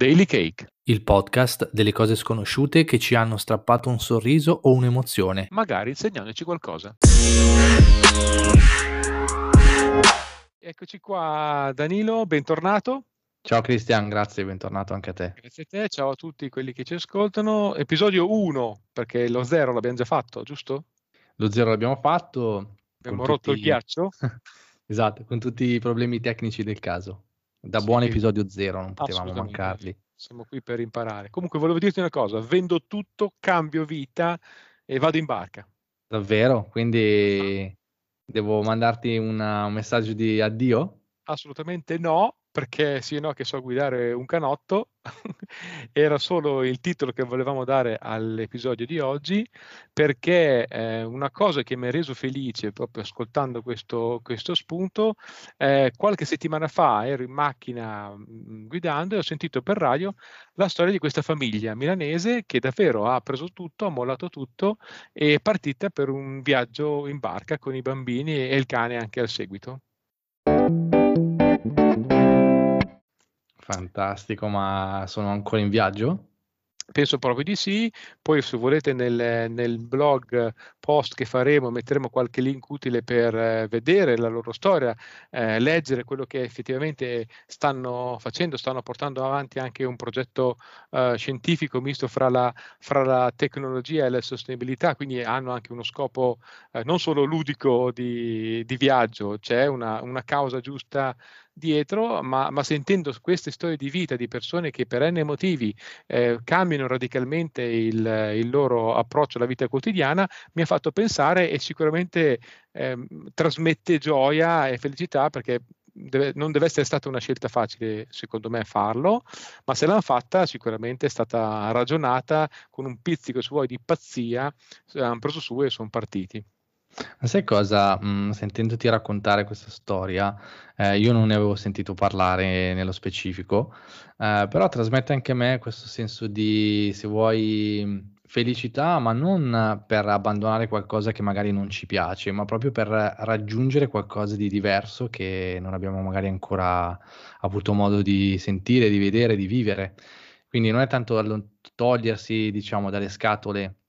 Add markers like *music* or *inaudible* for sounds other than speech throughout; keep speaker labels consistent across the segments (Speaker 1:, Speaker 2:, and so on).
Speaker 1: Daily Cake,
Speaker 2: il podcast delle cose sconosciute che ci hanno strappato un sorriso o un'emozione.
Speaker 1: magari insegnandoci qualcosa. Eccoci qua Danilo, bentornato.
Speaker 3: Ciao Cristian, grazie, bentornato anche a te.
Speaker 1: Grazie a te, ciao a tutti quelli che ci ascoltano. Episodio 1, perché lo 0 l'abbiamo già fatto, giusto?
Speaker 3: Lo zero l'abbiamo fatto.
Speaker 1: Abbiamo rotto il
Speaker 3: tutti-
Speaker 1: ghiaccio. *laughs*
Speaker 3: Esatto, con tutti i problemi tecnici del caso. Da
Speaker 1: Sì,
Speaker 3: buon episodio zero non potevamo mancarli.
Speaker 1: Siamo qui per imparare. Comunque volevo dirti una cosa, vendo tutto, cambio vita e vado in barca.
Speaker 3: Davvero? Quindi devo mandarti una- un messaggio di addio?
Speaker 1: Assolutamente no, perché sì, no, che so guidare un canotto. *laughs* Era solo il titolo che volevamo dare all'episodio di oggi, perché eh, una cosa che mi ha reso felice proprio ascoltando questo, questo spunto, eh, qualche settimana fa ero in macchina mm, guidando e ho sentito per radio la storia di questa famiglia milanese che davvero ha preso tutto, ha mollato tutto e è partita per un viaggio in barca con i bambini e il cane anche al seguito.
Speaker 3: Fantastico, ma sono ancora in viaggio?
Speaker 1: Penso proprio di sì, poi se volete nel, nel blog post che faremo metteremo qualche link utile per eh, vedere la loro storia, eh, leggere quello che effettivamente stanno facendo, stanno portando avanti anche un progetto eh, scientifico misto fra la, fra la tecnologia e la sostenibilità, quindi hanno anche uno scopo eh, non solo ludico di, di viaggio, c'è una, una causa giusta dietro, ma, ma sentendo queste storie di vita di persone che per n motivi eh, cambiano radicalmente il, il loro approccio alla vita quotidiana, mi ha fatto pensare e sicuramente ehm, trasmette gioia e felicità perché deve- non deve essere stata una scelta facile, secondo me, farlo, ma se l'hanno fatta sicuramente è stata ragionata con un pizzico, se vuoi, di pazzia, hanno preso su e sono partiti.
Speaker 3: Ma sai cosa? Mm, sentendoti raccontare questa storia, eh, io non ne avevo sentito parlare nello specifico, eh, però trasmette anche a me questo senso di, se vuoi, felicità, ma non per abbandonare qualcosa che magari non ci piace, ma proprio per raggiungere qualcosa di diverso che non abbiamo magari ancora avuto modo di sentire, di vedere, di vivere. Quindi non è tanto togliersi, diciamo, dalle scatole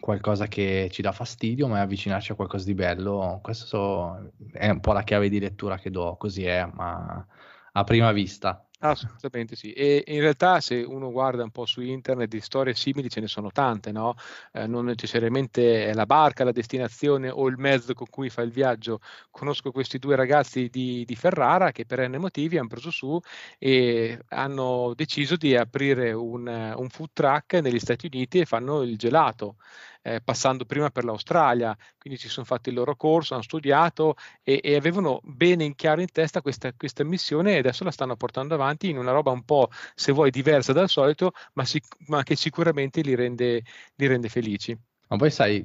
Speaker 3: qualcosa che ci dà fastidio, ma è avvicinarci a qualcosa di bello. Questo so- è un po' la chiave di lettura che do, così è, ma a prima vista.
Speaker 1: Assolutamente sì, e in realtà se uno guarda un po' su internet di storie simili ce ne sono tante, no? Eh, non necessariamente è la barca, la destinazione o il mezzo con cui fa il viaggio. Conosco questi due ragazzi di, di Ferrara che per N motivi hanno preso su e hanno deciso di aprire un, un food truck negli Stati Uniti e fanno il gelato. Eh, passando prima per l'Australia, quindi si sono fatti il loro corso, hanno studiato e, e avevano bene in chiaro in testa questa, questa missione e adesso la stanno portando avanti in una roba un po', se vuoi, diversa dal solito, ma, sic- ma che sicuramente li rende, li rende felici.
Speaker 3: Ma poi sai,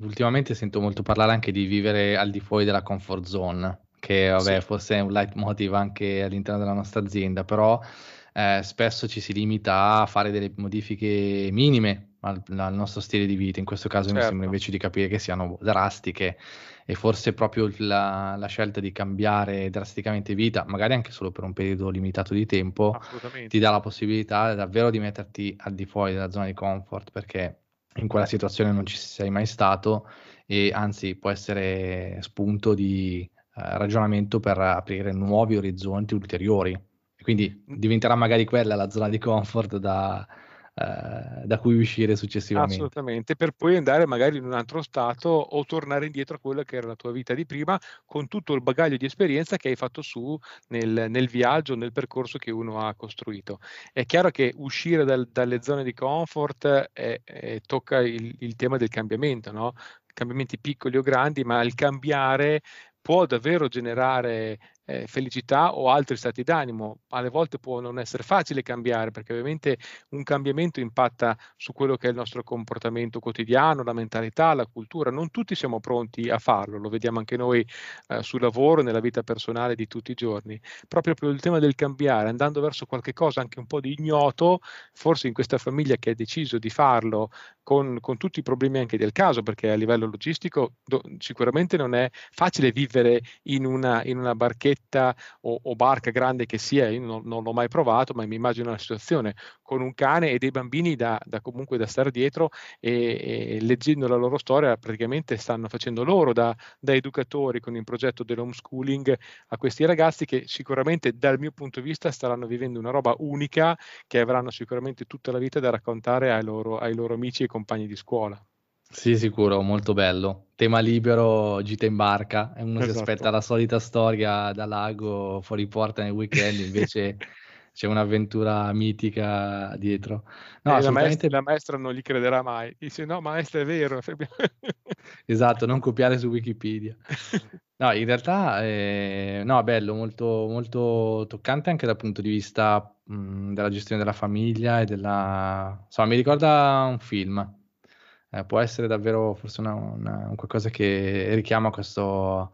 Speaker 3: ultimamente sento molto parlare anche di vivere al di fuori della comfort zone, che vabbè,
Speaker 1: Sì.
Speaker 3: forse è un leitmotiv anche all'interno della nostra azienda, però eh, spesso ci si limita a fare delle modifiche minime al, al nostro stile di vita. In questo caso mi
Speaker 1: Certo.
Speaker 3: sembra invece di capire che siano drastiche e forse proprio la, la scelta di cambiare drasticamente vita, magari anche solo per un periodo limitato di tempo, ti dà la possibilità davvero di metterti al di fuori della zona di comfort perché in quella situazione non ci sei mai stato e anzi può essere spunto di eh, ragionamento per aprire nuovi orizzonti ulteriori. Quindi diventerà magari quella la zona di comfort da, eh, da cui uscire successivamente.
Speaker 1: Assolutamente, per poi andare magari in un altro stato o tornare indietro a quella che era la tua vita di prima con tutto il bagaglio di esperienza che hai fatto su nel, nel viaggio, nel percorso che uno ha costruito. È chiaro che uscire dal- dalle zone di comfort eh, eh, tocca il, il tema del cambiamento, no? Cambiamenti piccoli o grandi, ma il cambiare può davvero generare eh, felicità o altri stati d'animo. Alle volte può non essere facile cambiare perché ovviamente un cambiamento impatta su quello che è il nostro comportamento quotidiano, la mentalità, la cultura. Non tutti siamo pronti a farlo, lo vediamo anche noi eh, sul lavoro, nella vita personale di tutti i giorni. Proprio per il tema del cambiare, andando verso qualche cosa anche un po' di ignoto, forse in questa famiglia che ha deciso di farlo con, con tutti i problemi anche del caso, perché a livello logistico do, sicuramente non è facile vivere in una, in una barchetta barchetta o, o barca grande che sia, io non, non, l'ho mai provato, ma mi immagino una situazione con un cane e dei bambini da, da comunque da stare dietro e, e, leggendo la loro storia praticamente stanno facendo loro da, da educatori con il progetto dell'homeschooling a questi ragazzi che sicuramente dal mio punto di vista staranno vivendo una roba unica che avranno sicuramente tutta la vita da raccontare ai loro, ai loro amici e compagni di scuola.
Speaker 3: Sì, sicuro, molto bello. Tema libero, gita in barca, e uno esatto. si aspetta la solita storia da lago fuori porta nel weekend, invece *laughs* c'è un'avventura mitica dietro.
Speaker 1: No, la, maestra, la, maestra, non gli crederà mai, dice no maestra è vero. *laughs*
Speaker 3: esatto, non copiare su Wikipedia. *laughs* No, in realtà eh, no, bello, molto, molto toccante anche dal punto di vista mh, della gestione della famiglia e della... Insomma, mi ricorda un film eh, può essere davvero forse una, una, un qualcosa che richiama questo,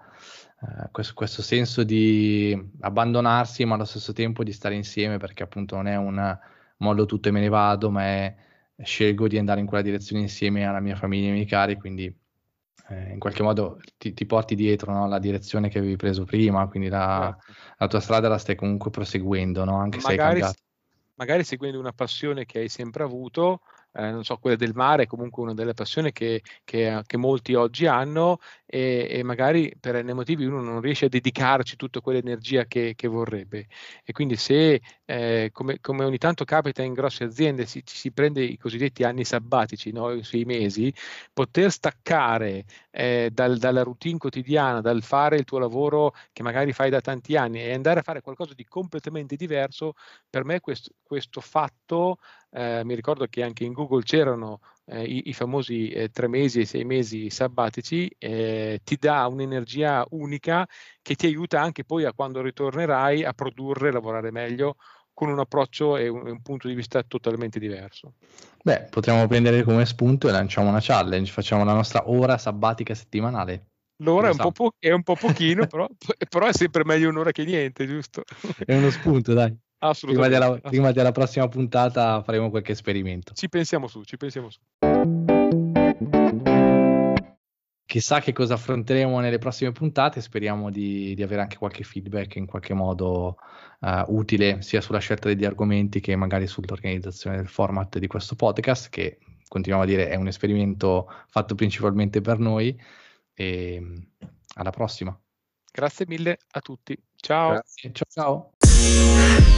Speaker 3: eh, questo, questo, senso di abbandonarsi, ma allo stesso tempo di stare insieme, perché appunto non è un mollo tutto e me ne vado, ma è scelgo di andare in quella direzione insieme alla mia famiglia e ai miei cari, quindi eh, in qualche modo ti, ti porti dietro no? la direzione che avevi preso prima, quindi la, certo. la tua strada la stai comunque proseguendo, no? anche magari, se hai cambiato.
Speaker 1: Magari seguendo una passione che hai sempre avuto, eh, non so, quella del mare è comunque una delle passioni che, che, che molti oggi hanno e, e, magari per n motivi uno non riesce a dedicarci tutta quell'energia che, che vorrebbe. E quindi se, eh, come, come, ogni tanto capita in grosse aziende, si, si prende i cosiddetti anni sabbatici, no? sei mesi, poter staccare eh, dal, dalla routine quotidiana, dal fare il tuo lavoro che magari fai da tanti anni e andare a fare qualcosa di completamente diverso, per me questo, questo fatto, eh, mi ricordo che anche in Google c'erano eh, i, i, famosi eh, tre mesi e sei mesi sabbatici, eh, ti dà un'energia unica che ti aiuta anche poi a quando ritornerai a produrre, lavorare meglio con un approccio e un, un, punto di vista totalmente diverso.
Speaker 3: Beh, potremmo prendere come spunto e lanciamo una challenge, facciamo la nostra ora sabbatica settimanale.
Speaker 1: L'ora è un, po è un, po pochino, però, *laughs* però, è sempre meglio un'ora che niente, giusto?
Speaker 3: È uno spunto, dai. Assolutamente. Prima della, prima della prossima puntata faremo qualche esperimento.
Speaker 1: Ci pensiamo su, ci pensiamo su.
Speaker 3: Chissà che cosa affronteremo nelle prossime puntate, speriamo di, di avere anche qualche feedback in qualche modo uh, utile sia sulla scelta degli argomenti che magari sull'organizzazione del format di questo podcast, che continuiamo a dire è un esperimento fatto principalmente per noi. E alla prossima.
Speaker 1: Grazie mille a tutti. Ciao.
Speaker 3: Grazie. Ciao ciao.